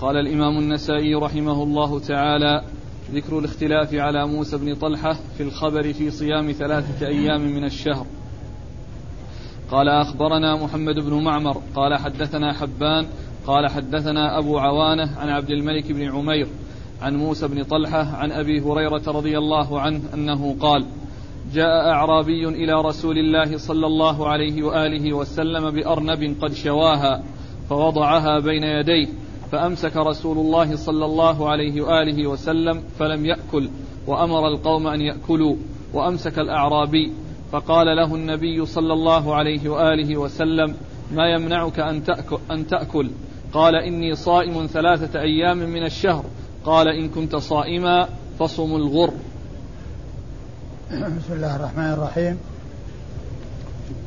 قال الإمام النسائي رحمه الله تعالى ذكر الاختلاف على موسى بن طلحة في الخبر في صيام ثلاثة أيام من الشهر. قال أخبرنا محمد بن معمر. قال حدثنا حبان. قال حدثنا أبو عوانة عن عبد الملك بن عمير عن موسى بن طلحة عن أبي هريرة رضي الله عنه أنه قال جاء أعرابي إلى رسول الله صلى الله عليه وآله وسلم بأرنب قد شواها فوضعها بين يديه فأمسك رسول الله صلى الله عليه وآله وسلم فلم يأكل وأمر القوم أن يأكلوا وأمسك الأعرابي فقال له النبي صلى الله عليه وآله وسلم ما يمنعك أن تأكل, أن تأكل؟ قال إني صائم ثلاثة أيام من الشهر. قال إن كنت صائما فصم الغر. بسم الله الرحمن الرحيم.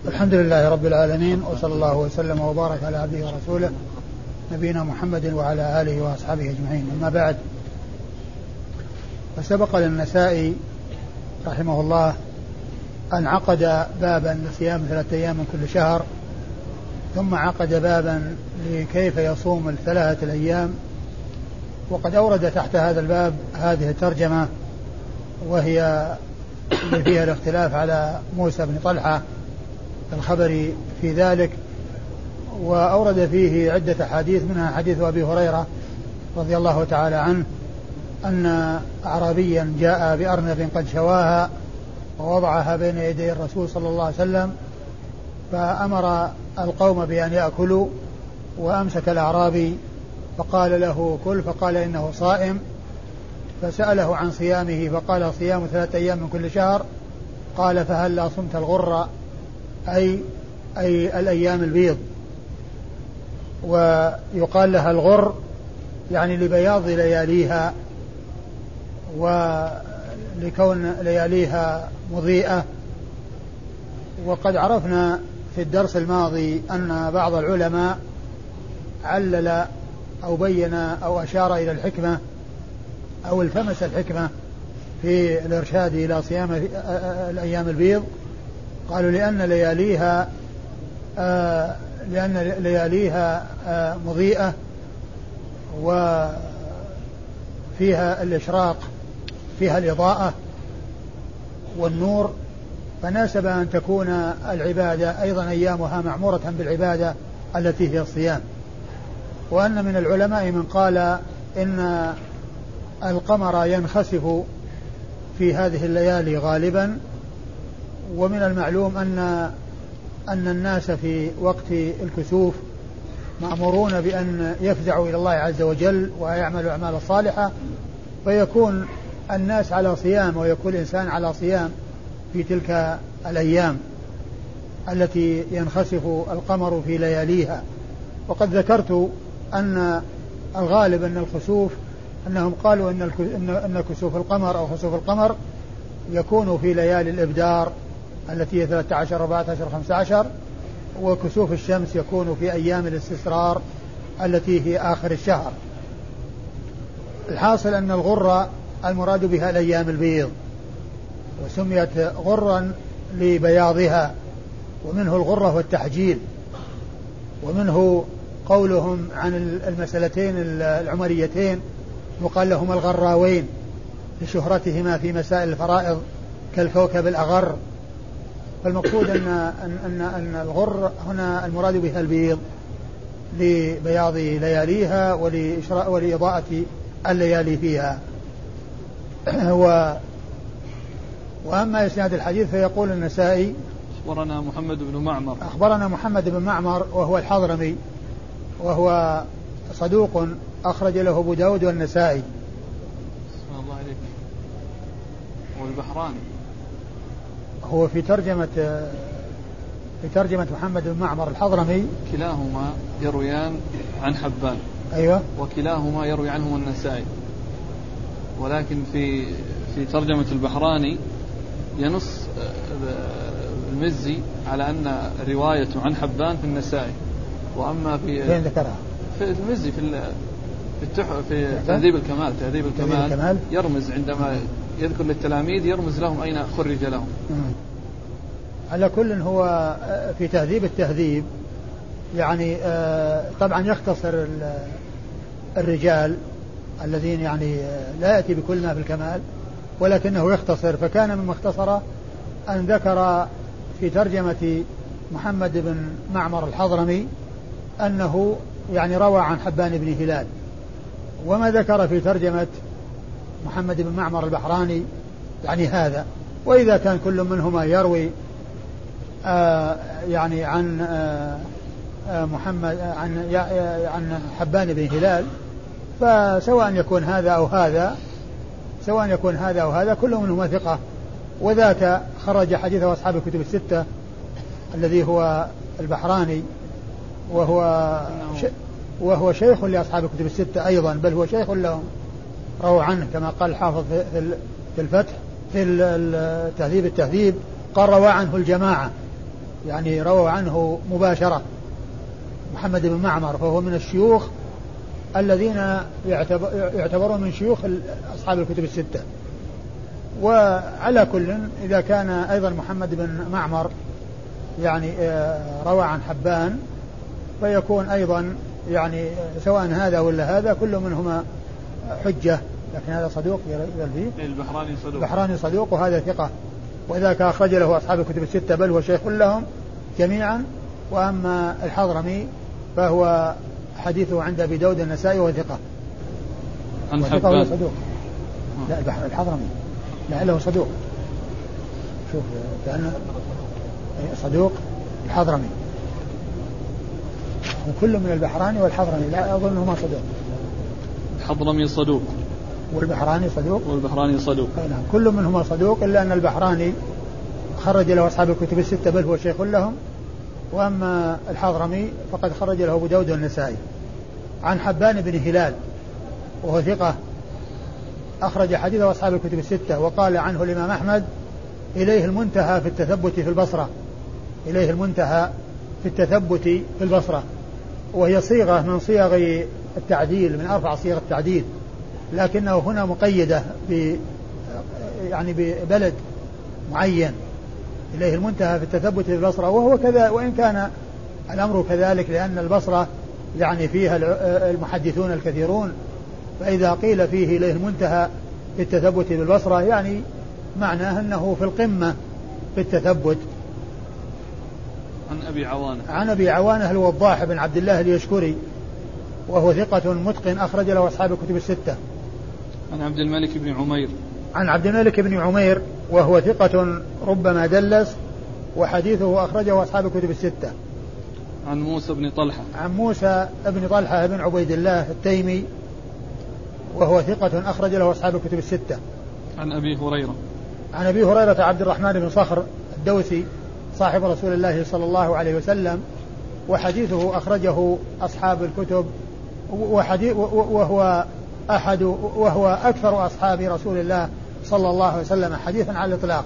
الحمد لله رب العالمين وصلى الله وسلم وبارك على عبده ورسوله. نبينا محمد وعلى آله وأصحابه أجمعين. أما بعد فسبق للنسائي رحمه الله أن عقد بابا لصيام ثلاثة أيام من كل شهر ثم عقد بابا لكيف يصوم الثلاثة الأيام. وقد أورد تحت هذا الباب هذه الترجمة وهي اللي فيها الاختلاف على موسى بن طلحة الخبر في ذلك. وأورد فيه عدة أحاديث منها حديث أبي هريرة رضي الله تعالى عنه أن أعرابيا جاء بأرنب قد شواها ووضعها بين يدي الرسول صلى الله عليه وسلم فأمر القوم بأن يأكلوا وأمسك الأعرابي فقال له كل فقال إنه صائم فسأله عن صيامه فقال صيام ثلاثة أيام من كل شهر قال فهل لا صمت الغر أي أي الأيام البيض. ويقال لها الغر يعني لبياض لياليها ولكون لياليها مضيئة. وقد عرفنا في الدرس الماضي أن بعض العلماء علل أو بين أو أشار إلى الحكمة أو التمس الحكمة في الإرشاد إلى صيام الأيام البيض. قالوا لأن لياليها آه لأن لياليها آه مضيئة وفيها الإشراق فيها الإضاءة والنور فناسب أن تكون العبادة أيضا أيامها معمورة بالعبادة التي هي الصيام. وأن من العلماء من قال إن القمر ينخسف في هذه الليالي غالبا ومن المعلوم أن أن الناس في وقت الكسوف مأمورون بأن يفزعوا إلى الله عز وجل ويعملوا أعمال صالحة فيكون الناس على صيام ويكون الإنسان على صيام في تلك الأيام التي ينخسف القمر في لياليها. وقد ذكرت أن الغالب أن الخسوف أنهم قالوا أن أن كسوف القمر أو خسوف القمر يكون في ليالي الإبدار. التي هي 13 14 15 وكسوف الشمس يكون في أيام الاستسرار التي هي آخر الشهر. الحاصل أن الغرة المراد بها الأيام البيض وسميت غرا لبياضها ومنه الغرة والتحجيل ومنه قولهم عن المسألتين العمريتين يقال لهما الغراوين لشهرتهما في مسائل الفرائض كالكوكب الأغر. فالمقصود أن أن أن, أن الغر هنا المراد بها البيض لبياض لياليها ولإضاءة الليالي فيها. و وأما إسناد الحديث فيقول النسائي أخبرنا محمد بن معمر. أخبرنا محمد بن معمر وهو الحضرمي وهو صدوق أخرج له أبو داود والنسائي. الله عليك والبحراني هو في ترجمة في ترجمة محمد بن معمر الحضرمي. كلاهما يرويان عن حبان. أيوة. وكلاهما يروي عنه النسائي. ولكن في في ترجمة البحراني ينص المزي على أن روايته عن حبان في النسائي. وأما في فين ذكرها؟ في المزي في في. في تهذيب الكمال تهذيب الكمال, الكمال. يرمز عندما يذكر للتلاميذ يرمز لهم أين خرج لهم. على كل هو آه، في تهذيب التهذيب يعني آه، طبعا يختصر الرجال الذين يعني لا يأتي بكل ما في الكمال ولكنه يختصر. فكان مما اختصر أن ذكر في ترجمة محمد بن معمر الحضرمي أنه يعني روى عن حبان بن هلال. وما ذكر في ترجمة محمد بن معمر البحراني يعني هذا. وإذا كان كل منهما يروي آه يعني عن آه آه محمد عن عن حبان بن هلال فسواء يكون هذا أو هذا سواء يكون هذا أو هذا كل منهما ثقة. وذاك خرج حديثه أصحاب الكتب الستة الذي هو البحراني وهو ش... وهو شيخ لأصحاب الكتب الستة أيضا بل هو شيخ لهم. رووا عنه كما قال الحافظ في الفتح في التهذيب التهذيب قال روى عنه الجماعة يعني رووا عنه مباشرة. محمد بن معمر فهو من الشيوخ الذين يعتبرون من شيوخ أصحاب الكتب الستة. وعلى كل إذا كان أيضا محمد بن معمر يعني آه، روى عن حبان فيكون أيضا يعني سواء هذا ولا هذا كل منهما حجة. لكن هذا صدوق يلفيه البحراني صدوق. البحراني صدوق وهذا ثقة. وذاك أخرج له أصحاب الكتب الستة بل هو شيخ لهم جميعا. وأما الحضرمي فهو حديثه عند أبي داود النسائي وهو ثقة. عن حبان. صدوق. لا الحضرمي. لعله صدوق. شوف كأنه صدوق الحضرمي. وكل من البحراني والحضرمي لا أظنهما صدوق. الحضرمي صدوق. والبحراني صدوق. والبحراني صدوق. نعم. كل منهما صدوق إلا أن البحراني خرج له أصحاب الكتب الستة بل هو شيخ لهم. وأما الحضرمي فقد خرج له أبو داود والنسائي. عن حبان بن هلال وهو ثقة أخرج حديثه أصحاب الكتب الستة وقال عنه الإمام أحمد إليه المنتهى في التثبت في البصرة. إليه المنتهى في التثبت في البصرة. وهي صيغة من صيغ التعديل من أربع صيغ التعديل. لكنه هنا مقيدة ب يعني ببلد معين إليه المنتهى في التثبت في البصرة وهو كذا وإن كان الأمر كذلك لأن البصرة يعني فيها المحدثون الكثيرون فإذا قيل فيه إليه المنتهى في التثبت بالبصرة يعني معناه أنه في القمة في التثبت. عن أبي عوانة. عن أبي عوانة الوضاح بن عبد الله اليشكري وهو ثقة متقن أخرج له أصحاب الكتب الستة. عن عبد الملك بن عمير. عن عبد الملك بن عمير وهو ثقة ربما دلس وحديثه أخرجه أصحاب الكتب الستة. عن موسى بن طلحة. عن موسى بن طلحة بن عبيد الله التيمي وهو ثقة أخرج له أصحاب الكتب الستة. عن أبي هريرة. عن أبي هريرة عبد الرحمن بن صخر الدوسي صاحب رسول الله صلى الله عليه وسلم وحديثه أخرجه أصحاب الكتب وحديث وهو أحد وهو أكثر أصحاب رسول الله صلى الله عليه وسلم حديثا على الإطلاق.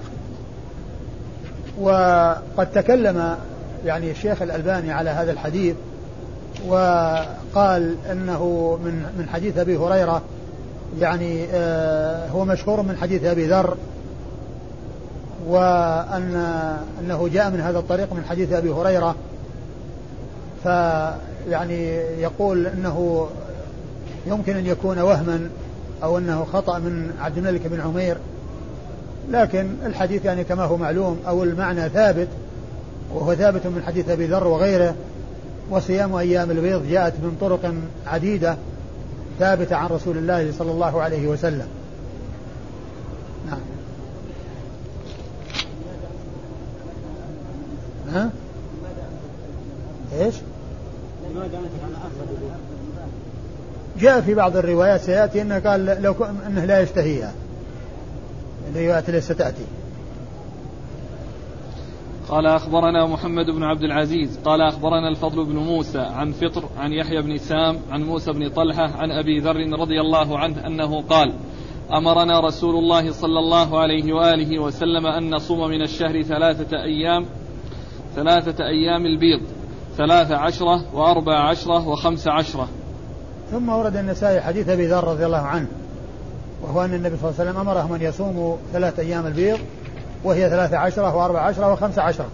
وقد تكلم يعني الشيخ الألباني على هذا الحديث وقال إنه من من حديث أبي هريرة يعني آه هو مشهور من حديث أبي ذر وأن أنه جاء من هذا الطريق من حديث أبي هريرة. فيعني يقول إنه يمكن أن يكون وهما أو أنه خطأ من عبد الملك بن عمير لكن الحديث يعني كما هو معلوم أو المعنى ثابت وهو ثابت من حديث أبي ذر وغيره وصيام أيام البيض جاءت من طرق عديدة ثابتة عن رسول الله صلى الله عليه وسلم نعم ها؟ إيش؟ جاء في بعض الروايات سيأتي إنه قال لو إنه لا يشتهيها. الروايات التي ستاتي قال أخبرنا محمد بن عبد العزيز قال أخبرنا الفضل بن موسى عن فطر عن يحيى بن سام عن موسى بن طلحة عن أبي ذر رضي الله عنه أنه قال أمرنا رسول الله صلى الله عليه وآله وسلم أن نصوم من الشهر ثلاثة أيام ثلاثة أيام البيض ثلاث عشرة وأربع عشرة وخمس عشرة. ثم ورد النسائي حديث أبي ذر رضي الله عنه وهو أن النبي صلى الله عليه وسلم أمرهم أن يصوموا ثلاثة أيام البيض وهي ثلاث عشرة وأربع عشرة وخمس عشرة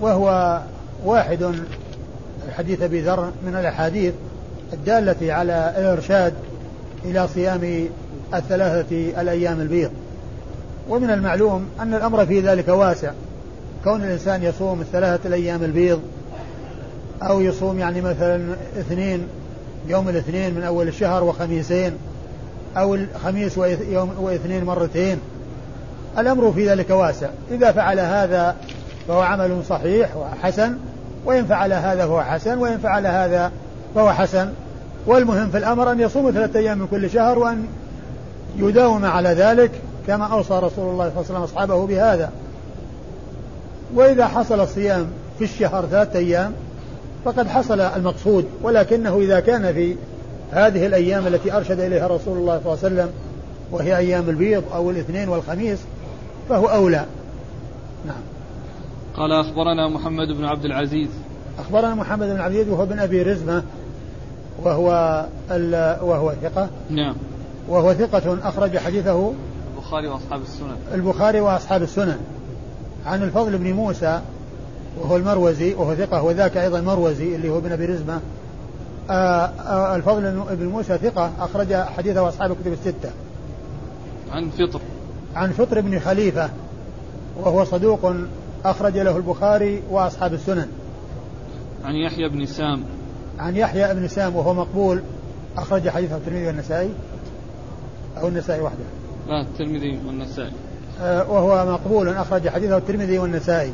وهو واحد حديث أبي ذر من الأحاديث الدالة على الإرشاد إلى صيام الثلاثة الأيام البيض. ومن المعلوم أن الأمر في ذلك واسع كون الإنسان يصوم الثلاثة الأيام البيض أو يصوم يعني مثلا اثنين يوم الاثنين من أول الشهر وخميسين أو الخميس ويوم واثنين مرتين. الأمر في ذلك واسع. إذا فعل هذا فهو عمل صحيح وحسن وإن فعل هذا فهو حسن وإن فعل هذا فهو حسن. والمهم في الأمر أن يصوم ثلاثة أيام من كل شهر وأن يداوم على ذلك كما أوصى رسول الله صلى الله عليه وسلم أصحابه بهذا. وإذا حصل الصيام في الشهر ثلاثة أيام فقد حصل المقصود ولكنه إذا كان في هذه الأيام التي أرشد إليها رسول الله صلى الله عليه وسلم وهي أيام البيض أو الاثنين والخميس فهو أولى. نعم. قال أخبرنا محمد بن عبد العزيز. أخبرنا محمد بن عبد العزيز وهو بن أبي رزمة وهو وهو ثقة. نعم. وهو ثقة أخرج حديثه البخاري وأصحاب السنن. البخاري وأصحاب السنن. عن الفضل بن موسى وهو المروزي وهو ثقة وذاك أيضا مروزي اللي هو ابن أبي رزمة. آه، آه، الفضل بن موسى ثقة أخرج حديثه أصحاب الكتب الستة. عن فطر. عن فطر بن خليفة وهو صدوق أخرج له البخاري وأصحاب السنن. عن يحيى بن سام. عن يحيى بن سام وهو مقبول أخرج حديثه الترمذي والنسائي. أو النسائي وحده. لا الترمذي والنسائي. آه وهو مقبول أخرج حديثه الترمذي والنسائي.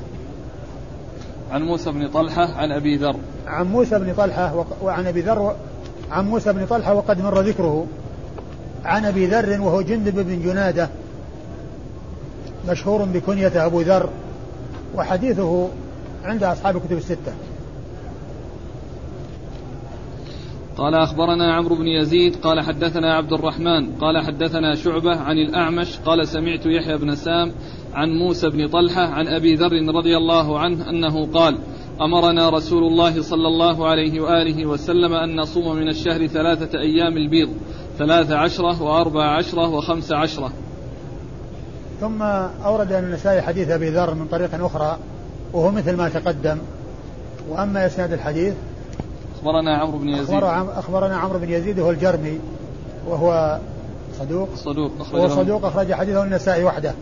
عن موسى بن طلحة عن أبي ذر. عن موسى بن طلحة وعن أبي ذر عن موسى بن طلحة وقد مر ذكره. عن أبي ذر وهو جندب بن جنادة مشهور بكنية أبو ذر وحديثه عند أصحاب الكتب الستة. قال أخبرنا عمرو بن يزيد قال حدثنا عبد الرحمن قال حدثنا شعبة عن الأعمش قال سمعت يحيى بن سام عن موسى بن طلحة عن أبي ذر رضي الله عنه أنه قال أمرنا رسول الله صلى الله عليه وآله وسلم أن نصوم من الشهر ثلاثة أيام البيض ثلاث عشرة وأربع عشرة وخمس عشرة. ثم أورد النسائي حديث أبي ذر من طريق أخرى وهو مثل ما تقدم. وأما إسناد الحديث أخبرنا عمرو بن يزيد. أخبرنا عمرو بن يزيد وهو الجرمي وهو صدوق. صدوق أخرج وهو صدوق أخرج حديثه النسائي وحده.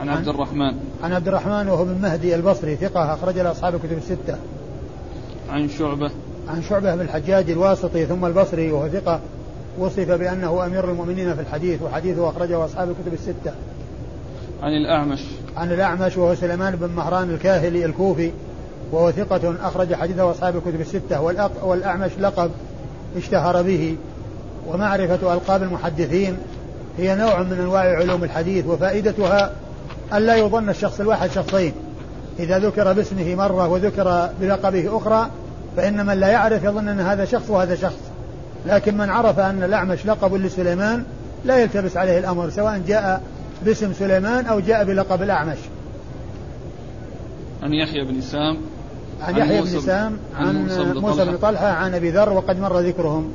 عن عبد الرحمن. عن عبد الرحمن وهو بن مهدي البصري ثقة أخرج له أصحاب الكتب الستة. عن شعبة. عن شعبة بن الحجاج الواسطي ثم البصري وهو ثقة. وصف بأنه أمير المؤمنين في الحديث وحديثه أخرجه أصحاب الكتب الستة. عن الأعمش. عن الأعمش وهو سليمان بن مهران الكاهلي الكوفي. وهو ثقة أخرج حديثه أصحاب الكتب الستة والأعمش لقب اشتهر به. ومعرفة ألقاب المحدثين هي نوع من أنواع علوم الحديث وفائدتها أن لا يظن الشخص الواحد شخصين. إذا ذكر باسمه مرة وذكر بلقبه أخرى فإن من لا يعرف يظن أن هذا شخص وهذا شخص. لكن من عرف أن الأعمش لقب لسليمان لا يلتبس عليه الأمر سواء جاء باسم سليمان أو جاء بلقب الأعمش. عن يحيى بن سام عن يحيى بن سام عن موسى بن طلحة. عن أبي ذر وقد مر ذكرهم.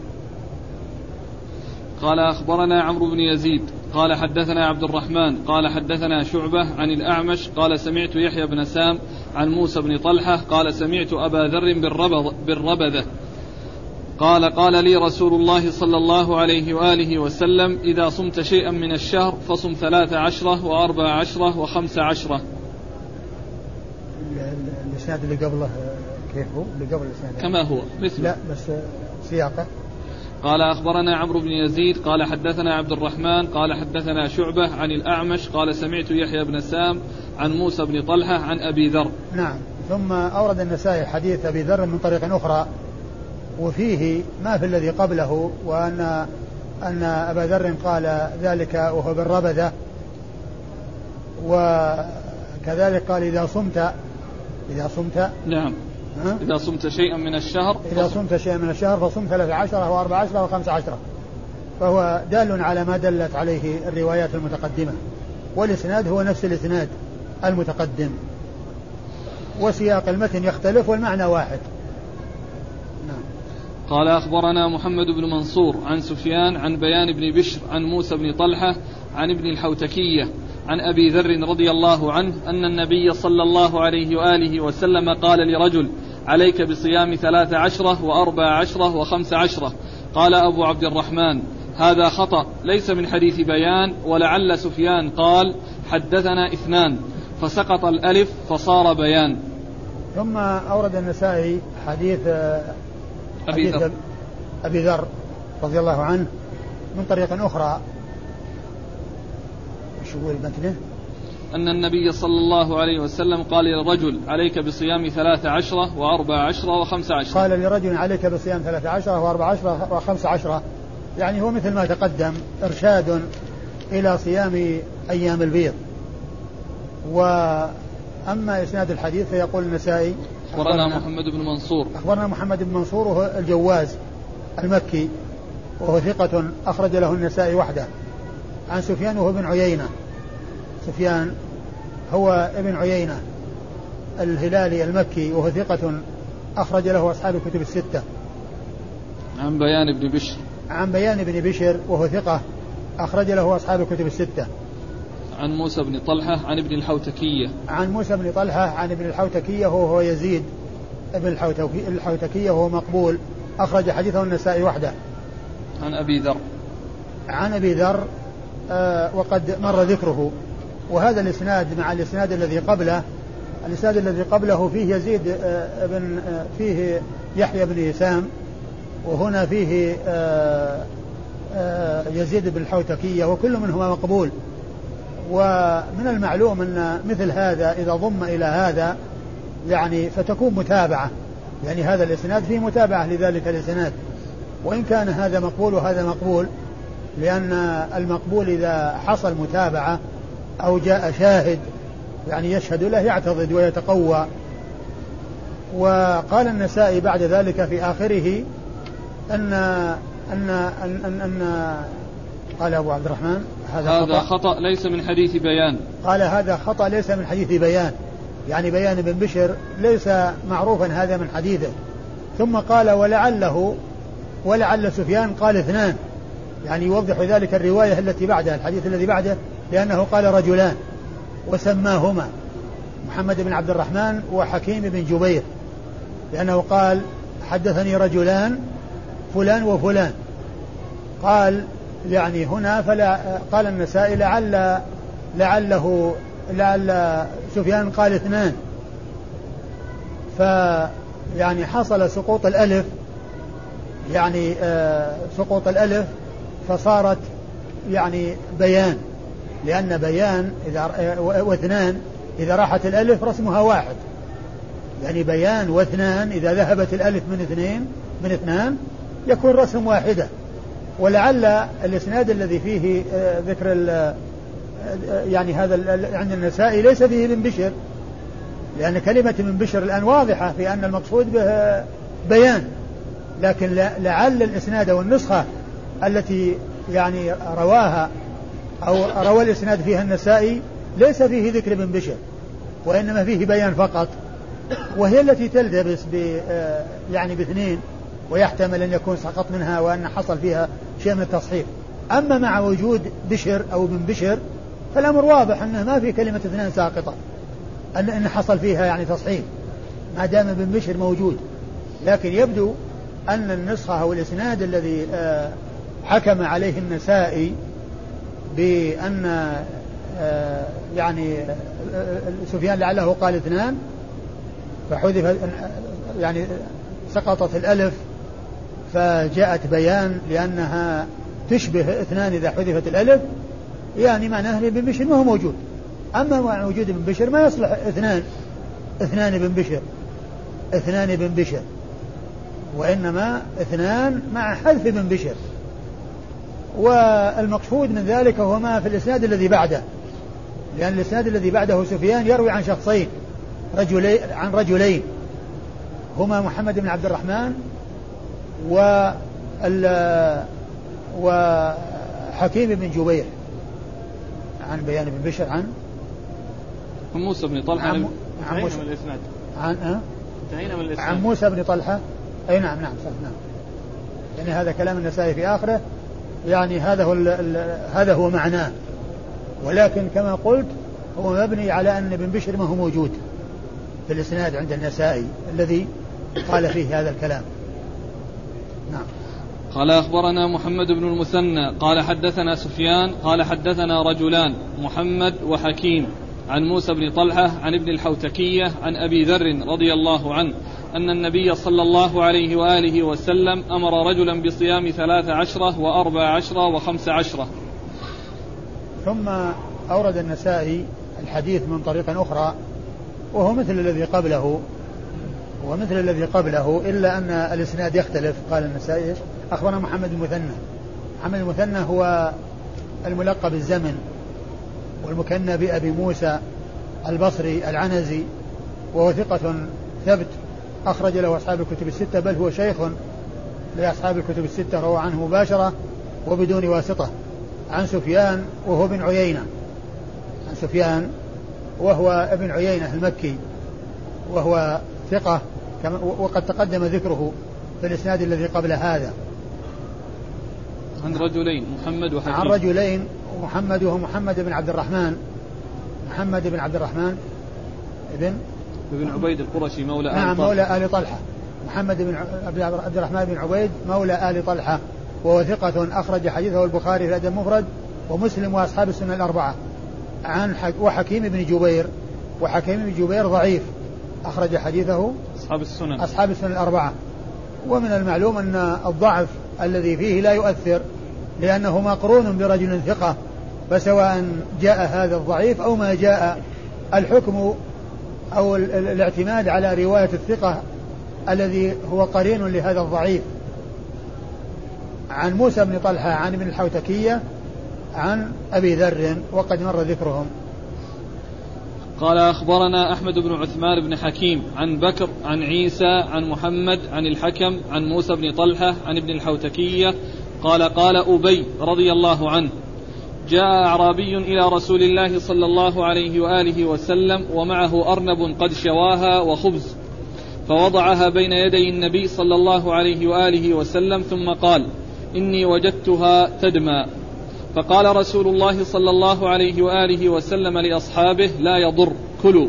قال أخبرنا عمرو بن يزيد. قال حدثنا عبد الرحمن. قال حدثنا شعبة عن الأعمش. قال سمعت يحيى بن سام عن موسى بن طلحة. قال سمعت أبا ذر بالربذة. قال قال لي رسول الله صلى الله عليه وآله وسلم إذا صمت شيئا من الشهر فصم ثلاث عشرة وأربع عشرة وخمس عشرة. الإسناد اللي قبله كيف هو؟ اللي قبل الإسناد كما هو مثل لا بس سياقه. قال أخبرنا عمرو بن يزيد قال حدثنا عبد الرحمن قال حدثنا شعبة عن الأعمش قال سمعت يحيى بن سام عن موسى بن طلحة عن أبي ذر. نعم. ثم أورد النسائي حديث أبي ذر من طريق أخرى وفيه ما في الذي قبله وأن أن أبا ذر قال ذلك وهو بالربذة وكذلك قال إذا صمت إذا صمت نعم. ها؟ إذا صمت شيئا من الشهر إذا صمت شيئا من الشهر فصم ثلاث عشرة وأربع عشرة وخمس عشرة فهو دال على ما دلت عليه الروايات المتقدمة. والإسناد هو نفس الإسناد المتقدم. وسياق المتن يختلف والمعنى واحد. نعم. قال أخبرنا محمد بن منصور عن سفيان عن بيان بن بشر عن موسى بن طلحة عن ابن الحوتكية عن أبي ذر رضي الله عنه أن النبي صلى الله عليه وآله وسلم قال لرجل عليك بصيام ثلاث عشرة وأربع عشرة وخمس عشرة. قال أبو عبد الرحمن هذا خطأ ليس من حديث بيان ولعل سفيان قال حدثنا اثنان. فسقط الألف فصار بيان. ثم أورد النسائي حديث أبي ذر. أبي ذر رضي الله عنه من طريق أخرى. يقول متنه؟ أن النبي صلى الله عليه وسلم قال للرجل عليك بصيام ثلاث عشرة وأربع عشرة وخمس عشرة. قال لرجل عليك بصيام ثلاث عشرة وأربع عشرة وخمس عشرة. يعني هو مثل ما تقدم إرشاد إلى صيام أيام البيض. وأما إسناد الحديث فيقول النسائي أخبرنا محمد بن منصور. أخبرنا محمد بن منصور وهو الجواز المكي وهو ثقة أخرج له النسائي وحده. عن سفيان وهو ابن عيينة. سفيان هو ابن عيينة الهلالي المكي وهو ثقة أخرج له أصحاب الكتب الستة. عن بيان بن بشر. عن بيان بن بشر وهو ثقة أخرج له أصحاب الكتب الستة. عن موسى بن طلحة عن ابن الحوتكية. عن موسى بن طلحة عن ابن الحوتكية وهو يزيد ابن الحوتكية وهو مقبول. أخرج حديثه النسائي وحده. عن أبي ذر. عن أبي ذر وقد مر ذكره. وهذا الإسناد مع الإسناد الذي قبله الإسناد الذي قبله فيه يزيد آه بن آه فيه يحيى بن هشام وهنا فيه آه آه يزيد بن الحوتكية وكل منهما مقبول. ومن المعلوم أن مثل هذا إذا ضم إلى هذا يعني فتكون متابعة. يعني هذا الإسناد فيه متابعة لذلك الإسناد. وإن كان هذا مقبول وهذا مقبول لأن المقبول إذا حصل متابعة أو جاء شاهد يعني يشهد له يعتضد ويتقوى. وقال النسائي بعد ذلك في آخره أن أن أن, أن, أن قال أبو عبد الرحمن هذا, هذا خطأ, خطأ ليس من حديث بيان. قال هذا خطأ ليس من حديث بيان. يعني بيان بن بشر ليس معروفا هذا من حديثه. ثم قال ولعله ولعل سفيان قال اثنان. يعني يوضح ذلك الرواية التي بعدها الحديث الذي بعده لأنه قال رجلان وسماهما محمد بن عبد الرحمن وحكيم بن جبير لأنه قال حدثني رجلان فلان وفلان. قال يعني هنا فلا قال النسائي لعل لعله لعل سفيان قال اثنان. فيعني حصل سقوط الألف يعني آه سقوط الألف فصارت يعني بيان لأن بيان إذا آه، واثنان إذا راحت الألف رسمها واحد. يعني بيان واثنان إذا ذهبت الألف من اثنين من اثنان يكون رسم واحدة. ولعل الإسناد الذي فيه آه، ذكر يعني هذا عند النسائي ليس فيه ابن بشر. لأن كلمة ابن بشر الآن واضحة في أن المقصود به بيان. لكن لعل الإسناد أو النسخة التي يعني رواها أو روى الإسناد فيها النسائي ليس فيه ذكر ابن بشر وإنما فيه بيان فقط. وهي التي تلتبس ب يعني باثنين ويحتمل أن يكون سقط منها وأن حصل فيها شيء من التصحيح. أما مع وجود بشر أو ابن بشر فالأمر واضح أنه ما في كلمة اثنين ساقطة أن إن حصل فيها يعني تصحيح. ما دام ابن بشر موجود. لكن يبدو أن النسخة أو الإسناد الذي آه، حكم عليه النسائي بأن آه، يعني آه، سفيان لعله قال اثنان فحذف يعني سقطت الألف فجاءت بيان لأنها تشبه اثنان إذا حذفت الألف يعني معناه ابن بشر ما هو موجود. أما مع وجود ابن بشر ما يصلح اثنان اثنان ابن بشر اثنان ابن بشر وإنما اثنان مع حذف ابن بشر. والمقصود من ذلك هو ما في الإسناد الذي بعده. لأن الإسناد الذي بعده سفيان يروي عن شخصين رجلين عن رجلين. هما محمد بن عبد الرحمن و وحكيم بن جبير. عن بيان بن بشر عن؟ عن موسى بن طلحة. عن, عن موسى. من الإسناد. عن أه؟ من الإسناد. عن موسى بن طلحة. أي نعم نعم صح نعم. يعني هذا كلام النسائي في آخره. يعني هذا هو هذا هو معناه. ولكن كما قلت هو مبني على أن ابن بشر ما هو موجود في الإسناد عند النسائي الذي قال فيه هذا الكلام. نعم. قال أخبرنا محمد بن المثنى قال حدثنا سفيان قال حدثنا رجلان محمد وحكيم عن موسى بن طلحة عن ابن الحوتكية عن أبي ذر رضي الله عنه. أن النبي صلى الله عليه وآله وسلم أمر رجلا بصيام ثلاث عشرة وأربع عشرة وخمس عشرة. ثم أورد النسائي الحديث من طريق أخرى وهو مثل الذي قبله ومثل الذي قبله إلا أن الإسناد يختلف. قال النسائي أخبرنا محمد المثنى محمد المثنى هو الملقب الزمن والمكنى بأبي موسى البصري العنزي وهو ثقة ثبت. أخرج له أصحاب الكتب الستة بل هو شيخ لأصحاب الكتب الستة روى عنه مباشرة وبدون واسطة. عن سفيان وهو ابن عيينة. عن سفيان وهو ابن عيينة المكي وهو ثقة وقد تقدم ذكره في الإسناد الذي قبل هذا. عن رجلين محمد وحكيم عن رجلين محمد وهو محمد بن عبد الرحمن. محمد بن عبد الرحمن ابن ابن عبيد القرشي مولى نعم آل طلحة. مولى آل طلحة. محمد بن عبد الرحمن بن عبيد مولى آل طلحة. وهو ثقة أخرج حديثه البخاري في الأدب المفرد ومسلم وأصحاب السنة الأربعة. عن وحكيم بن جبير وحكيم بن جبير ضعيف. أخرج حديثه أصحاب السنن. أصحاب السنن الأربعة. ومن المعلوم أن الضعف الذي فيه لا يؤثر لأنه مقرون برجل ثقة فسواء جاء هذا الضعيف أو ما جاء الحكم أو الاعتماد على رواية الثقة الذي هو قرين لهذا الضعيف. عن موسى بن طلحة عن ابن الحوتكية عن أبي ذر وقد مر ذكرهم. قال أخبرنا أحمد بن عثمان بن حكيم عن بكر عن عيسى عن محمد عن الحكم عن موسى بن طلحة عن ابن الحوتكية. قال قال أبي رضي الله عنه جاء أعرابي إلى رسول الله صلى الله عليه وآله وسلم ومعه أرنب قد شواها وخبز فوضعها بين يدي النبي صلى الله عليه وآله وسلم ثم قال إني وجدتها تدمى. فقال رسول الله صلى الله عليه وآله وسلم لأصحابه لا يضر كلوا.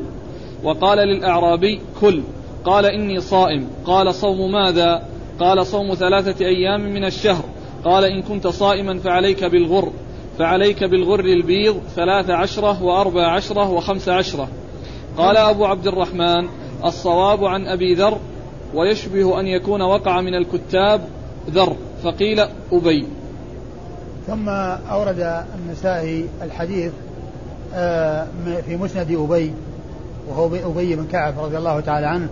وقال للأعرابي كل. قال إني صائم. قال صوم ماذا؟ قال صوم ثلاثة أيام من الشهر. قال إن كنت صائما فعليك بالغر. فعليك بالغر البيض ثلاث عشرة وأربع عشرة وخمس عشرة. قال أبو عبد الرحمن الصواب عن أبي ذر ويشبه أن يكون وقع من الكتاب ذر فقيل أبي. ثم أورد النسائي الحديث آه، في مسند أبي وهو أبي بن كعب رضي الله تعالى عنه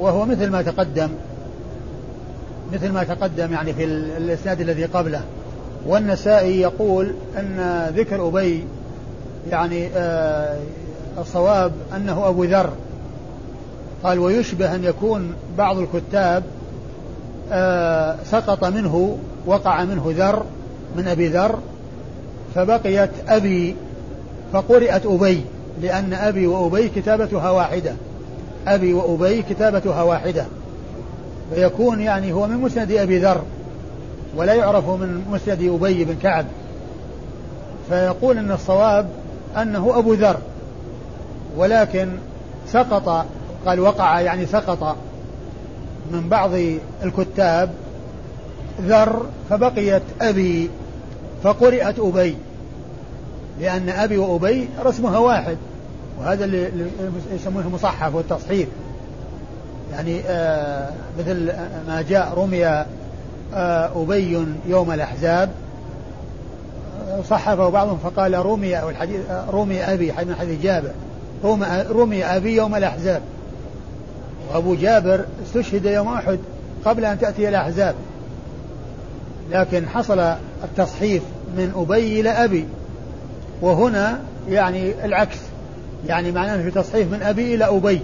وهو مثل ما تقدم مثل ما تقدم يعني في الإسناد الذي قبله. والنسائي يقول أن ذكر أبي يعني آه الصواب أنه أبو ذر. قال ويشبه أن يكون بعض الكتاب آه سقط منه وقع منه ذر من أبي ذر فبقيت أبي فقرئت أبي لأن أبي وأبي كتابتها واحدة. أبي وأبي كتابتها واحدة. فيكون يعني هو من مسند أبي ذر. ولا يعرف من مسند أبي بن كعب. فيقول أن الصواب أنه أبو ذر ولكن سقط قال وقع يعني سقط من بعض الكتاب ذر فبقيت أبي فقرئت أبي لأن أبي وأبي رسمها واحد وهذا اللي يسمونه المصحف والتصحيف. يعني آه مثل ما جاء رمي أبي يوم الأحزاب. صحفه بعضهم فقال رمي أو الحديث رمي أبي من حديث جابر. رمي أبي يوم الأحزاب. وأبو جابر استشهد يوم أحد قبل أن تأتي الأحزاب. لكن حصل التصحيف من أبي إلى أبي. وهنا يعني العكس. يعني معناه في تصحيف من أبي إلى أبي.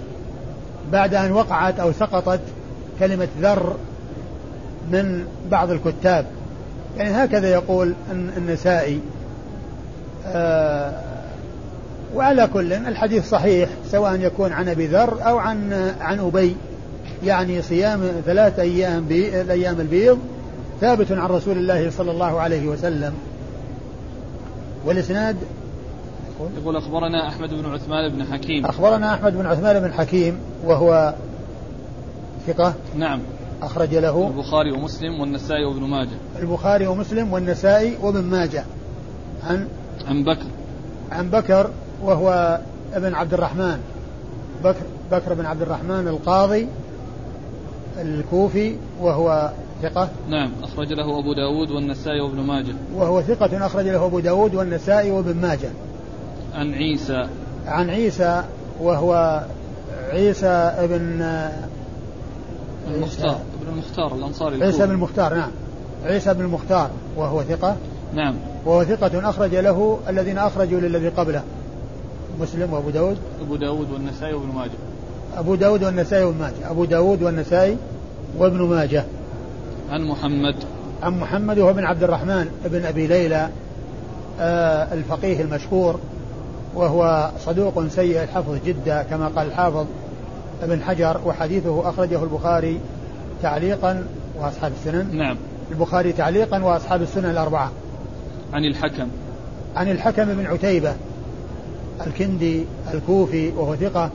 بعد أن وقعت أو سقطت كلمة ذر من بعض الكتاب. يعني هكذا يقول النسائي. آه وعلى كل الحديث صحيح سواء يكون عن أبي ذر أو عن عن أبي. يعني صيام ثلاث أيام الأيام البيض ثابت عن رسول الله صلى الله عليه وسلم. والإسناد؟ يقول أخبرنا أحمد بن عثمان بن حكيم. أخبرنا أحمد بن عثمان بن حكيم وهو ثقة. نعم. أخرج له البخاري ومسلم والنسائي وابن ماجه. البخاري ومسلم والنسائي وابن ماجه. عن عن بكر. عن بكر وهو ابن عبد الرحمن. بكر بكر بن عبد الرحمن القاضي الكوفي وهو ثقة. نعم أخرج له أبو داود والنسائي وابن ماجه. وهو ثقة أخرج له أبو داود والنسائي وابن ماجه. عن عيسى. عن عيسى وهو عيسى ابن المختار. ابن المختار الأنصاري عيسى بن المختار نعم. عيسى بن المختار وهو ثقة. نعم. وهو ثقة أخرج له الذين أخرجوا للذي قبله مسلم وأبو داود. أبو داود والنسائي وابن ماجه. أبو داود والنسائي وابن ماجه. أبو داود والنسائي وابن ماجه. عن محمد. عن محمد وهو بن عبد الرحمن بن أبي ليلى آه الفقيه المشهور وهو صدوق سيء الحفظ جدا كما قال الحافظ ابن حجر وحديثه أخرجه البخاري تعليقا وأصحاب السنن. نعم. البخاري تعليقا وأصحاب السنن الأربعة. عن الحكم. عن الحكم بن عتيبة الكندي الكوفي وهو ثقة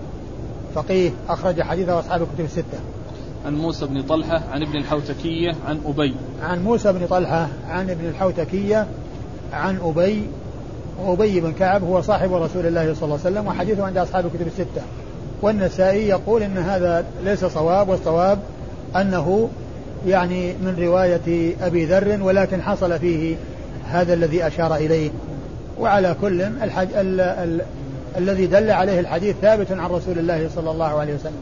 فقيه أخرج حديثه أصحاب الكتب الستة. عن موسى بن طلحة عن ابن الحوتكية عن أبي. عن موسى بن طلحة عن ابن الحوتكية عن أبي وأبي بن كعب هو صاحب رسول الله صلى الله عليه وسلم وحديثه عند أصحاب الكتب الستة. والنسائي يقول إن هذا ليس صواب والصواب أنه يعني من رواية أبي ذر ولكن حصل فيه هذا الذي أشار إليه. وعلى كل الحج... ال... ال... الذي دل عليه الحديث ثابت عن رسول الله صلى الله عليه وسلم.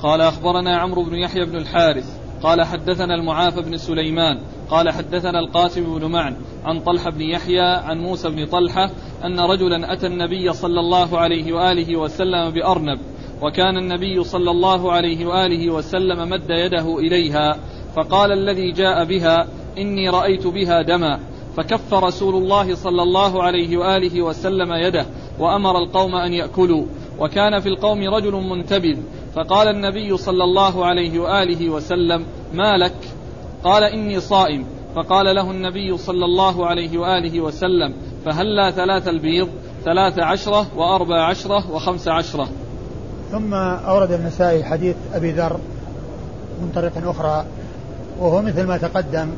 قال أخبرنا عمرو بن يحيى بن الحارث قال حدثنا المعافى بن سليمان قال حدثنا القاسم بن معن عن طلحة بن يحيى عن موسى بن طلحة أن رجلا أتى النبي صلى الله عليه وآله وسلم بأرنب وكان النبي صلى الله عليه وآله وسلم مد يده إليها فقال الذي جاء بها إني رأيت بها دما. فكف رسول الله صلى الله عليه وآله وسلم يده وأمر القوم أن يأكلوا. وكان في القوم رجل منتبذ فقال النبي صلى الله عليه وآله وسلم ما لك؟ قال إني صائم. فقال له النبي صلى الله عليه وآله وسلم فهلا ثلاث البيض؟ ثلاث عشرة وأربع عشرة وخمس عشرة. ثم أورد النسائي حديث أبي ذر من طريق أخرى وهو مثل ما تقدم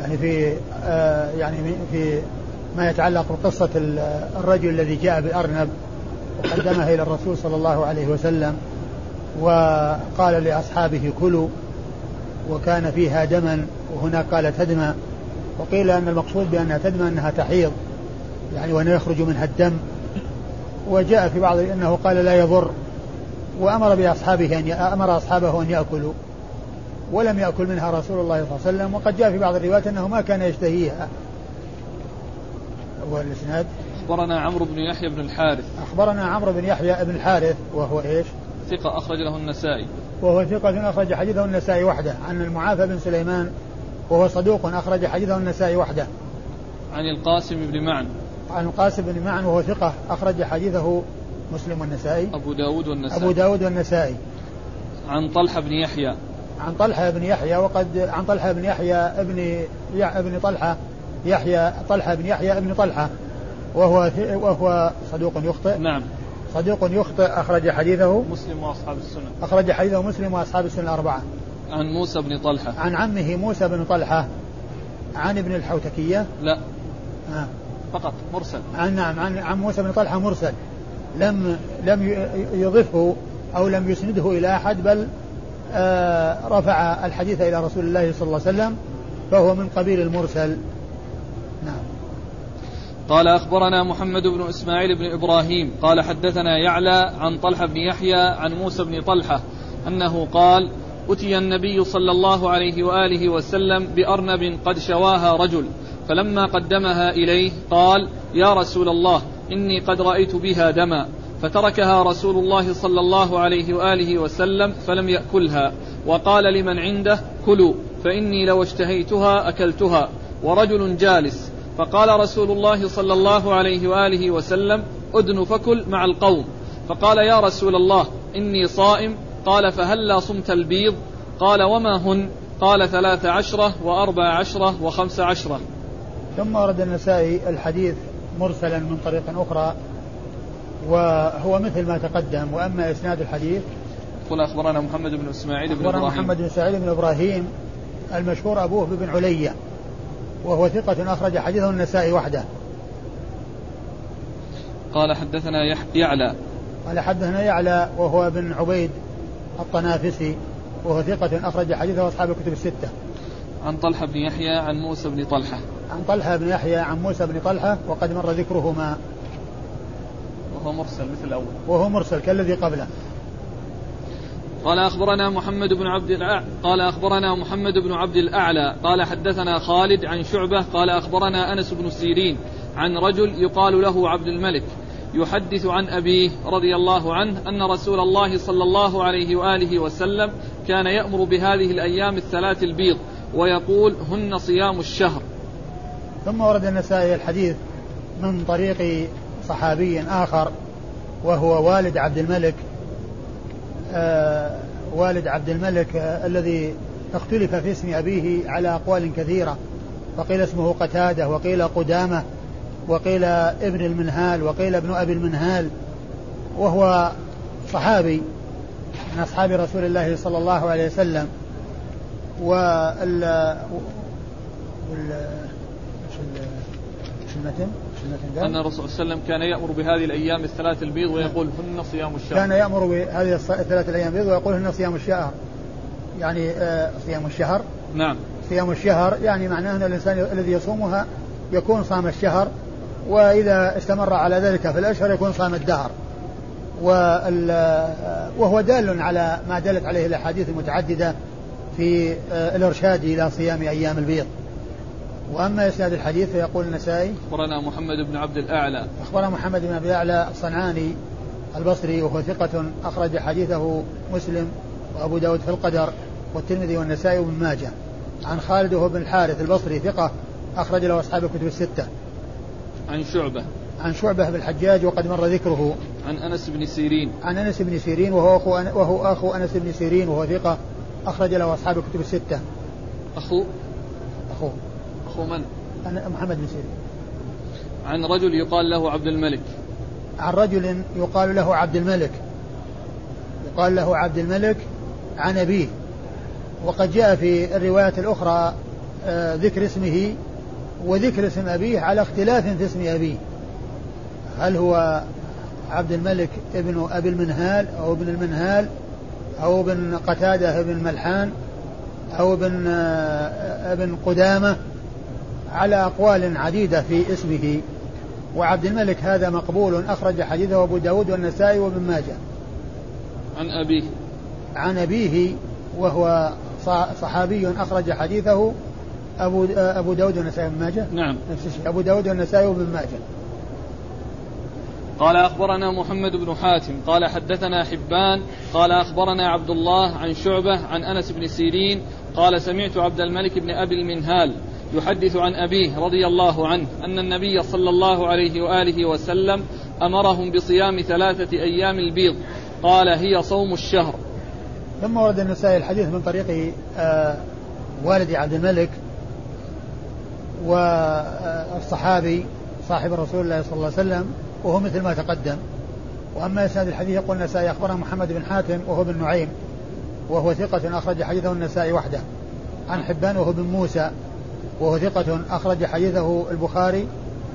يعني في آه يعني في ما يتعلق بقصة الرجل الذي جاء بأرنب وقدمها إلى الرسول صلى الله عليه وسلم وقال لأصحابه كلوا وكان فيها دما وهناك قال تدمى وقيل أن المقصود بأنها تدمى أنها تحيض يعني وأنه يخرج منها الدم. وجاء في بعض أنه قال لا يضر. وأمر بأصحابه أن أمر أصحابه أن يأكلوا ولم يأكل منها رسول الله صلى الله عليه وسلم. وقد جاء في بعض الروايات أنه ما كان يشتهيها. والإسناد أخبرنا عمرو بن يحيى بن الحارث. أخبرنا عمرو بن يحيى بن الحارث وهو إيش؟ ثقة أخرج له النسائي. وهو ثقة أخرج حديثه النسائي وحده. عن المعافى بن سليمان وهو صدوق أخرج حديثه النسائي وحده. عن القاسم بن معن. عن القاسم بن معن وهو ثقة أخرج حديثه مسلم والنسائي؟ أبو داود والنسائي. أبو داود والنسائي. عن طلحة بن يحيى. عن طلحة بن يحيى وقد عن طلحة بن يحيى ابن ابن طلحة يحيى طلحة بن يحيى ابن طلحة. وهو وهو صدوق يخطئ. نعم. صدوق يخطئ أخرج حديثه. مسلم وأصحاب السنن أخرج حديثه مسلم وأصحاب السنن الأربعة. عن موسى بن طلحة. عن عمه موسى بن طلحة. عن ابن الحوتكية. لا. آه. فقط مرسل. عن نعم عن عن موسى بن طلحة مرسل. لم لم يضفه أو لم يسنده إلى أحد بل آه رفع الحديث إلى رسول الله صلى الله عليه وسلم فهو من قبيل المرسل. نعم. قال أخبرنا محمد بن إسماعيل بن إبراهيم قال حدثنا يعلى عن طلحة بن يحيى عن موسى بن طلحة أنه قال أتي النبي صلى الله عليه وآله وسلم بأرنب قد شواها رجل فلما قدمها إليه قال يا رسول الله إني قد رأيت بها دما فتركها رسول الله صلى الله عليه وآله وسلم فلم يأكلها. وقال لمن عنده كلوا فإني لو اشتهيتها أكلتها. ورجل جالس فقال رسول الله صلى الله عليه وآله وسلم أدن فكل مع القوم. فقال يا رسول الله إني صائم. قال فهلا صمت البيض؟ قال وما هن؟ قال ثلاث عشرة وأربع عشرة وخمس عشرة. ثم ورد النسائي الحديث مرسلا من طريق أخرى وهو مثل ما تقدم وأما إسناد الحديث قل أخبرنا محمد بن إسماعيل بن إبراهيم محمد بن إسماعيل بن إبراهيم المشهور أبوه بن علية وهو ثقة أخرج حديثه النسائي وحده قال حدثنا يعلى قال حدثنا يعلى وهو بن عبيد الطنافسي وهو ثقة أخرج حديثه أصحاب الكتب الستة. عن طلحة بن يحيى عن موسى بن طلحة. عن طلحة بن يحيى عن موسى بن طلحة وقد مر ذكرهما. وهو مرسل مثل الأول. وهو مرسل كالذي قبله. قال أخبرنا محمد بن عبد الأعلى قال أخبرنا محمد بن عبد الأعلى قال حدثنا خالد عن شعبة قال أخبرنا أنس بن سيرين عن رجل يقال له عبد الملك يحدث عن أبيه رضي الله عنه أن رسول الله صلى الله عليه وآله وسلم كان يأمر بهذه الأيام الثلاث البيض ويقول هن صيام الشهر ثم ورد النسائي الحديث من طريق صحابي آخر وهو والد عبد الملك آه والد عبد الملك آه الذي اختلف في اسم أبيه على أقوال كثيرة. فقيل اسمه قتادة وقيل قدامة وقيل ابن المنهال وقيل ابن أبي المنهال. وهو صحابي من أصحاب رسول الله صلى الله عليه وسلم. وال وال المتن؟ المتن أن الرسول صلى الله عليه وسلم كان يأمر بهذه الأيام الثلاث البيض ويقول هن صيام الشهر كان يأمر بهذه الثلاث الأيام البيض ويقول هن صيام الشهر يعني آه صيام الشهر. نعم. صيام الشهر يعني معناه أن الإنسان الذي يصومها يكون صام الشهر وإذا استمر على ذلك في الأشهر يكون صام الدهر. وهو دال على ما دلت عليه الأحاديث المتعددة في آه، الإرشاد إلى صيام أيام البيض. وأما إسناد الحديث فيقول النسائي أخبرنا محمد بن عبد الأعلى. أخبرنا محمد بن عبد الأعلى الصنعاني البصري وهو ثقة أخرج حديثه مسلم وأبو داود في القدر والترمذي والنسائي وابن ماجه. عن خالد وهو بن الحارث البصري ثقة أخرج له أصحاب الكتب الستة. عن شعبة. عن شعبة بن الحجاج وقد مر ذكره. عن أنس بن سيرين. عن أنس بن سيرين وهو أخو وهو أخو أنس بن سيرين وهو ثقة أخرج له أصحاب الكتب الستة. أخو. اخوه من؟ محمد بن سيرين. عن رجل يقال له عبد الملك. عن رجل يقال له عبد الملك. يقال له عبد الملك عن أبيه. وقد جاء في الروايات الأخرى آه، ذكر اسمه وذكر اسم أبيه على اختلاف في اسم أبيه. هل هو عبد الملك ابن أبي المنهال أو ابن المنهال أو ابن قتادة ابن ملحان أو ابن آه، ابن قدامة؟ على أقوال عديدة في اسمه. وعبد الملك هذا مقبول أخرج حديثه أبو داود والنسائي وابن ماجه. عن أبيه. عن أبيه وهو صحابي أخرج حديثه أبو أبو داود والنسائي وابن ماجه. نعم. نفس الشيء. أبو داود والنسائي وابن ماجه. قال أخبرنا محمد بن حاتم. قال حدثنا حبان. قال أخبرنا عبد الله عن شعبة عن أنس بن سيرين. قال سمعت عبد الملك بن أبي المنهال. يحدث عن أبيه رضي الله عنه أن النبي صلى الله عليه وآله وسلم أمرهم بصيام ثلاثة أيام البيض. قال هي صوم الشهر. ثم ورد النسائي الحديث من طريق آه والد عبد الملك والصحابي صاحب رسول الله صلى الله عليه وسلم وهو مثل ما تقدم. وأما إسناد الحديث يقول النسائي أخبرنا محمد بن حاتم وهو بن نعيم وهو ثقة أخرج حديثه النسائي وحده. عن حبان وهو بن موسى وهو ثقة أخرج حديثه البخاري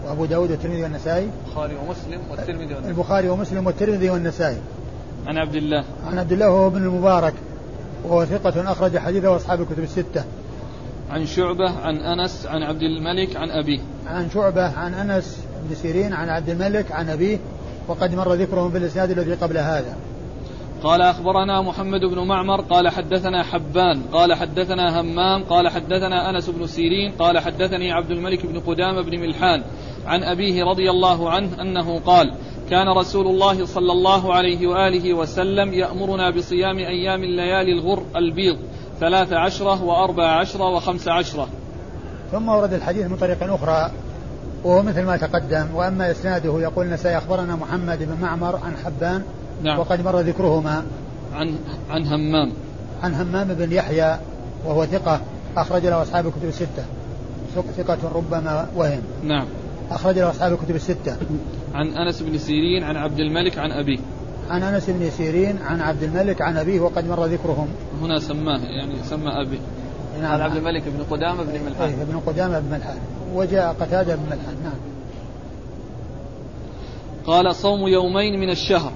وأبو داود والترمذي والنسائي. البخاري ومسلم والترمذي والنسائي. البخاري ومسلم والترمذي والنسائي. عن عبد الله. عن عبد الله وهو ابن المبارك وهو ثقة أخرج حديثه أصحاب الكتب الستة. عن شعبة عن أنس عن عبد الملك عن أبيه. عن شعبة عن أنس بن سيرين عن عبد الملك عن أبيه وقد مر ذكرهم في الإسناد الذي قبل هذا. قال أخبرنا محمد بن معمر قال حدثنا حبان قال حدثنا همام قال حدثنا أنس بن سيرين قال حدثني عبد الملك بن قدامة بن ملحان عن أبيه رضي الله عنه أنه قال كان رسول الله صلى الله عليه وآله وسلم يأمرنا بصيام أيام الليالي الغر البيض ثلاث عشرة وأربع عشرة وخمس عشرة. ثم ورد الحديث من طريق أخرى وهو مثل ما تقدم وأما إسناده يقول سيخبرنا محمد بن معمر عن حبان نعم. وقد مر ذكرهما. عن عن همام. عن همام بن يحيى وهو ثقة أخرج له أصحاب الكتب الستة. ثقة ربما وهم. نعم. أخرج له أصحاب الكتب الستة. عن أنس بن سيرين عن عبد الملك عن أبيه. عن أنس بن سيرين عن عبد الملك عن أبيه وقد مر ذكرهم. هنا سماه يعني سمى أبي. نعم. عن عبد الملك بن قدامة بن ملحان. إيه ابن قدامة بن ملحان. وجاء قتادة بن ملحان. نعم. قال صوم يومين من الشهر.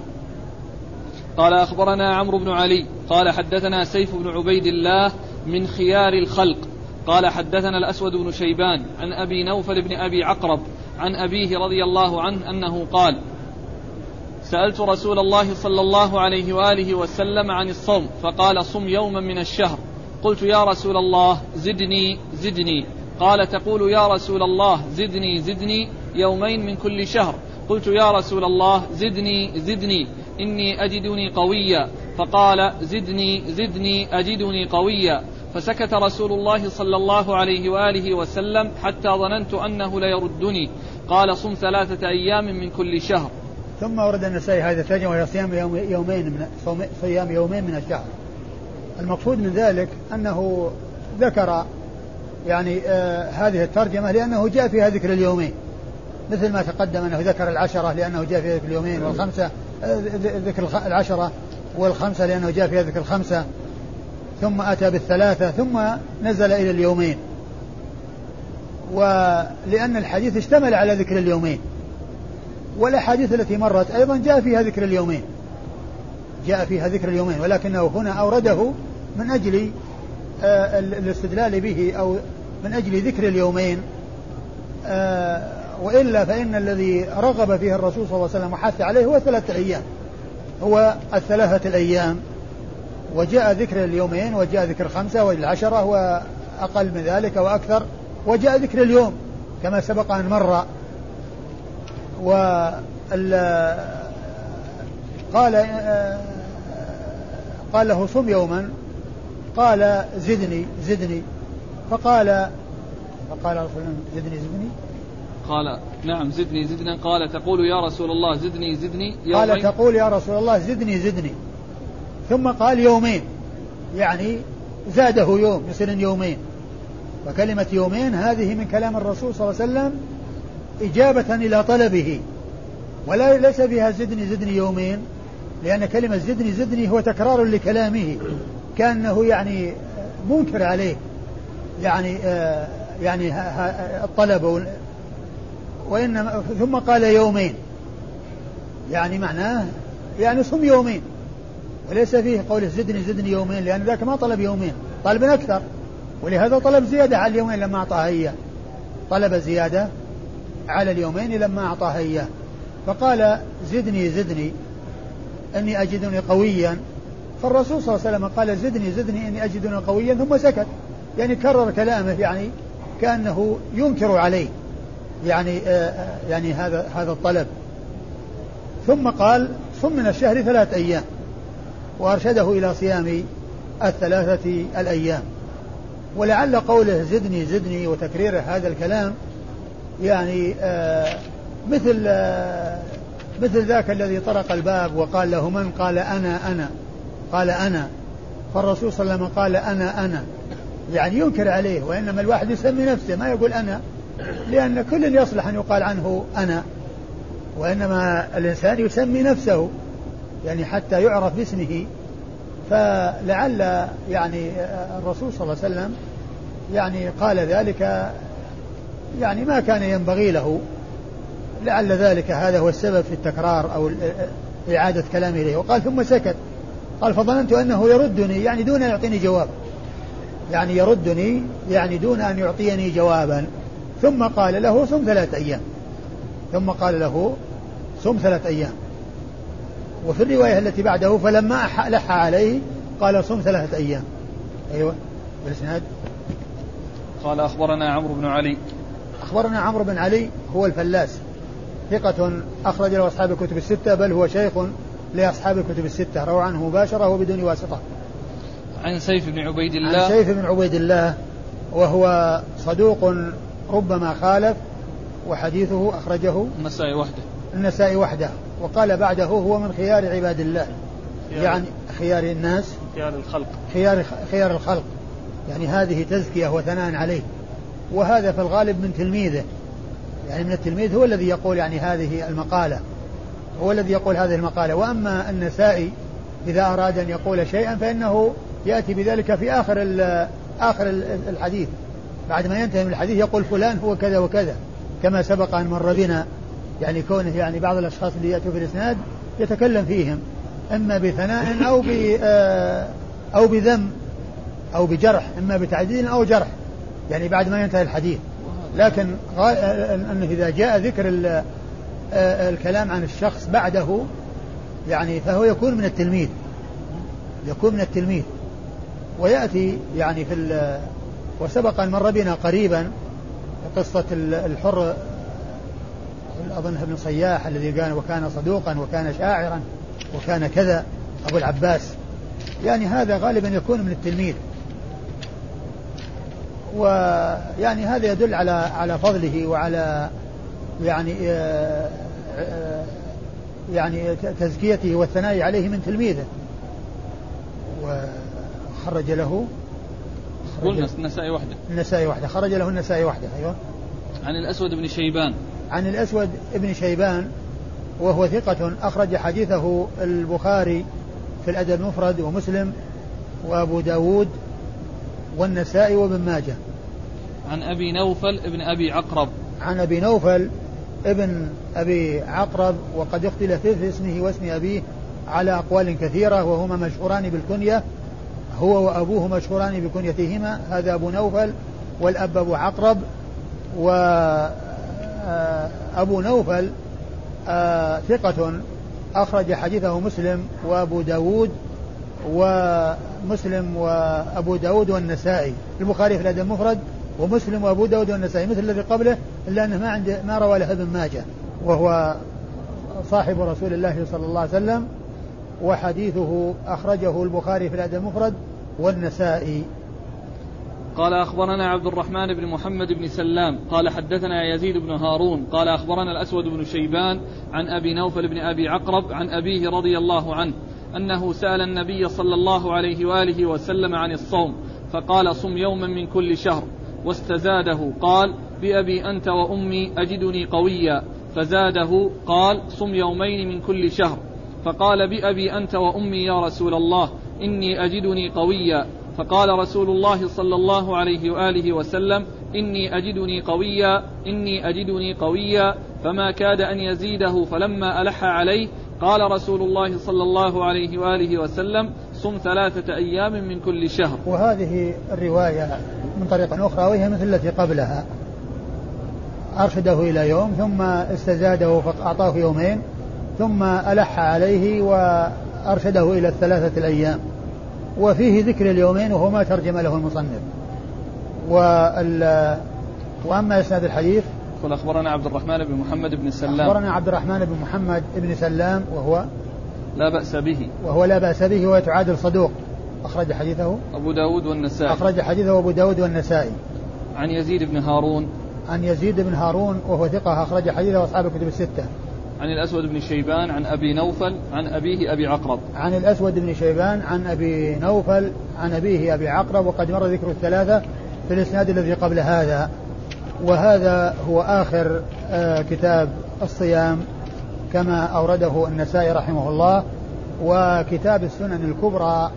قال أخبرنا عمرو بن علي قال حدثنا سيف بن عبيد الله من خيار الخلق قال حدثنا الأسود بن شيبان عن أبي نوفل بن أبي عقرب عن أبيه رضي الله عنه أنه قال سألت رسول الله صلى الله عليه وآله وسلم عن الصوم فقال صم يوما من الشهر. قلت يا رسول الله زدني زدني. قال تقول يا رسول الله زدني زدني يومين من كل شهر. قلت يا رسول الله زدني زدني. إني أجدني قويا. فقال زدني زدني أجدني قويا. فسكت رسول الله صلى الله عليه وآله وسلم حتى ظننت أنه ليردني. قال صم ثلاثة أيام من كل شهر. ثم ورد النسائي هذا الترجمة وهي صيام يوم يومين من صيام يومين من الشهر. المقصود من ذلك أنه ذكر يعني آه هذه الترجمة لأنه جاء فيها ذكر اليومين. مثل ما تقدم أنه ذكر العشرة لأنه جاء فيها ذكر اليومين والخمسة. ذكر العشرة والخمسة لأنه جاء فيها ذكر الخمسة. ثم أتى بالثلاثة ثم نزل إلى اليومين. ولأن الحديث اشتمل على ذكر اليومين. والأحاديث التي مرت أيضا جاء فيها ذكر اليومين. جاء فيها ذكر اليومين ولكنه هنا أورده من أجل آه، الاستدلال به أو من أجل ذكر اليومين. آه، وإلا فإن الذي رغب فيه الرسول صلى الله عليه وسلم وحث عليه هو ثلاثة أيام. هو الثلاثة الأيام. وجاء ذكر اليومين وجاء ذكر خمسة والعشرة وأقل من ذلك وأكثر. وجاء ذكر اليوم كما سبق أن مر. و قال قال له صم يوما. قال زدني زدني. فقال فقال رسول زدني زدني. قال نعم زدني زدني. قال تقول يا رسول الله زدني زدني. قال تقول يا رسول الله زدني زدني. ثم قال يومين. يعني زاده يوم يصير يومين. وكلمة يومين هذه من كلام الرسول صلى الله عليه وسلم إجابة إلى طلبه. ولا ليس فيها زدني زدني يومين. لأن كلمة زدني زدني هو تكرار لكلامه. كأنه يعني منكر عليه. يعني آه يعني الطلب وإنما ثم قال يومين. يعني معناه يعني صم يومين. وليس فيه قول زدني زدني يومين لأن ذاك ما طلب يومين طلب أكثر. ولهذا طلب زيادة على اليومين لما أعطاها إياه طلب زيادة على اليومين لما أعطاها إياه فقال زدني زدني أني أجدني قويا. فالرسول صلى الله عليه وسلم قال زدني زدني أني أجدني قويا ثم سكت. يعني كرر كلامه يعني كأنه ينكر عليه. يعني آه, آه، يعني هذا هذا الطلب. ثم قال صم من الشهر ثلاث أيام وأرشده إلى صيام الثلاثة الأيام. ولعل قوله زدني زدني وتكريره هذا الكلام يعني آه مثل آه مثل ذاك الذي طرق الباب وقال له من؟ قال أنا أنا. قال أنا. فالرسول صلى الله عليه وسلم قال أنا أنا. يعني ينكر عليه وإنما الواحد يسمي نفسه ما يقول أنا. لأن كل يصلح أن يقال عنه أنا وإنما الإنسان يسمي نفسه يعني حتى يعرف باسمه. فلعل يعني الرسول صلى الله عليه وسلم يعني قال ذلك يعني ما كان ينبغي له. لعل ذلك هذا هو السبب في التكرار أو إعادة كلامه إليه. وقال ثم سكت قال فظننت أنه يردني يعني دون أن يعطيني جواب. يعني يردني يعني دون أن يعطيني جوابا. ثم قال له صم ثلاثة أيام. ثم قال له صم ثلاثة أيام. وفي الرواية التي بعده فلما ألح عليه قال صم ثلاثة أيام. أيوة. بالإسناد قال أخبرنا عمرو بن علي. أخبرنا عمرو بن علي هو الفلاس. ثقة أخرج له أصحاب الكتب الستة بل هو شيخ لأصحاب الكتب الستة. روى عنه مباشرة وبدون واسطة. عن سيف بن عبيد الله. عن سيف بن عبيد الله وهو صدوق ربما خالف وحديثه أخرجه النسائي وحده. النسائي وحده وقال بعده هو من خيار عباد الله خيار يعني خيار الناس. خيار الخلق. خيار خيار الخلق. يعني هذه تزكية وثناء عليه. وهذا في الغالب من تلميذه. يعني من التلميذ هو الذي يقول يعني هذه المقالة. هو الذي يقول هذه المقالة. وأما النسائي إذا أراد أن يقول شيئا فإنه يأتي بذلك في آخر آخر الحديث. بعد ما ينتهي من الحديث يقول فلان هو كذا وكذا. كما سبق أن مر بنا يعني كونه يعني بعض الأشخاص اللي يأتوا في الإسناد يتكلم فيهم. إما بثناء أو ب آه، أو بذم أو بجرح إما بتعديل أو جرح يعني بعد ما ينتهي الحديث. لكن أنه إذا جاء ذكر آه، الكلام عن الشخص بعده يعني فهو يكون من التلميذ. يكون من التلميذ. ويأتي يعني في وسبق أن مر بنا قريبا قصة الحر أظنه ابن صياح الذي قال وكان صدوقا وكان شاعرا وكان كذا أبو العباس. يعني هذا غالبا يكون من التلميذ. ويعني هذا يدل على على فضله وعلى يعني آه، آه، يعني تزكيته والثناء عليه من تلميذه. وخرج له قلنا النسائي وحده النسائي وحده خرج له النسائي وحده أيوه. عن الأسود بن شيبان. عن الأسود بن شيبان وهو ثقة أخرج حديثه البخاري في الأدب المفرد ومسلم وأبو داود والنسائي وابن ماجه. عن أبي نوفل ابن أبي عقرب. عن أبي نوفل ابن أبي عقرب وقد اختلف في اسمه واسم أبيه على أقوال كثيرة وهما مشهوران بالكنية هو وأبوه مشهوران بكنيتهما هذا أبو نوفل والأب أبو عقرب وأبو آه، نوفل آه، ثقة أخرج حديثه مسلم وأبو داود ومسلم وأبو داود والنسائي. البخاري في الأدب المفرد ومسلم وأبو داود والنسائي مثل الذي قبله إلا أنه ما عنده ما روى له ابن ماجه وهو صاحب رسول الله صلى الله عليه وسلم. وحديثه أخرجه البخاري في الأدب المفرد والنسائي. قال أخبرنا عبد الرحمن بن محمد بن سلام قال حدثنا يزيد بن هارون قال أخبرنا الأسود بن شيبان عن أبي نوفل بن أبي عقرب عن أبيه رضي الله عنه أنه سأل النبي صلى الله عليه وآله وسلم عن الصوم فقال صم يوما من كل شهر. واستزاده قال بأبي أنت وأمي أجدني قويا. فزاده قال صم يومين من كل شهر. فقال بأبي أنت وأمي يا رسول الله إني أجدني قويا. فقال رسول الله صلى الله عليه وآله وسلم إني أجدني قويا إني أجدني قويا. فما كاد أن يزيده فلما ألح عليه قال رسول الله صلى الله عليه وآله وسلم صم ثلاثة أيام من كل شهر. وهذه الرواية من طريق أخرى وهي مثل التي قبلها. أرشده إلى يوم ثم استزاده فأعطاه يومين. ثم ألح عليه وأرشده إلى الثلاثة الأيام. وفيه ذكر اليومين وهو ما ترجم له المصنف. وال وأما إسناد الحديث قال أخبرنا عبد الرحمن بن محمد بن سلام. أخبرنا عبد الرحمن بن محمد بن سلام وهو لا بأس به. وهو لا بأس به ويتعادل صدوق. أخرج حديثه. أبو داود والنسائي. أخرج حديثه أبو داود والنسائي. عن يزيد بن هارون. عن يزيد بن هارون وهو ثقة أخرج حديثه أصحاب الكتب الستة. عن الأسود بن شيبان عن أبي نوفل عن أبيه أبي عقرب. عن الأسود بن شيبان عن أبي نوفل عن أبيه أبي عقرب وقد مر ذكر الثلاثة في الإسناد الذي قبل هذا. وهذا هو آخر آه كتاب الصيام كما أورده النسائي رحمه الله. وكتاب السنن الكبرى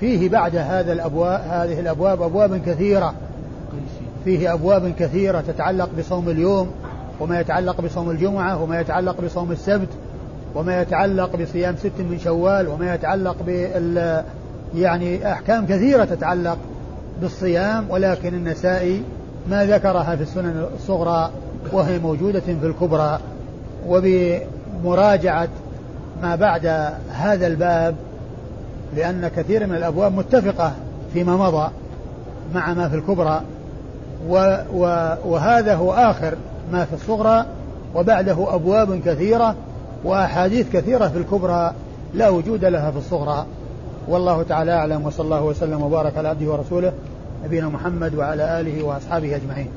فيه بعد هذا الأبواب هذه الأبواب أبواب كثيرة. فيه أبواب كثيرة تتعلق بصوم اليوم. وما يتعلق بصوم الجمعة وما يتعلق بصوم السبت وما يتعلق بصيام ست من شوال وما يتعلق بال يعني أحكام كثيرة تتعلق بالصيام ولكن النسائي ما ذكرها في السنن الصغرى وهي موجودة في الكبرى. وبمراجعة ما بعد هذا الباب لأن كثير من الأبواب متفقة فيما مضى مع ما في الكبرى و و وهذا هو آخر ما في الصغرى وبعده أبواب كثيرة وأحاديث كثيرة في الكبرى لا وجود لها في الصغرى. والله تعالى أعلم وصلى الله وسلم وبارك على عبده ورسوله نبينا محمد وعلى آله وأصحابه أجمعين.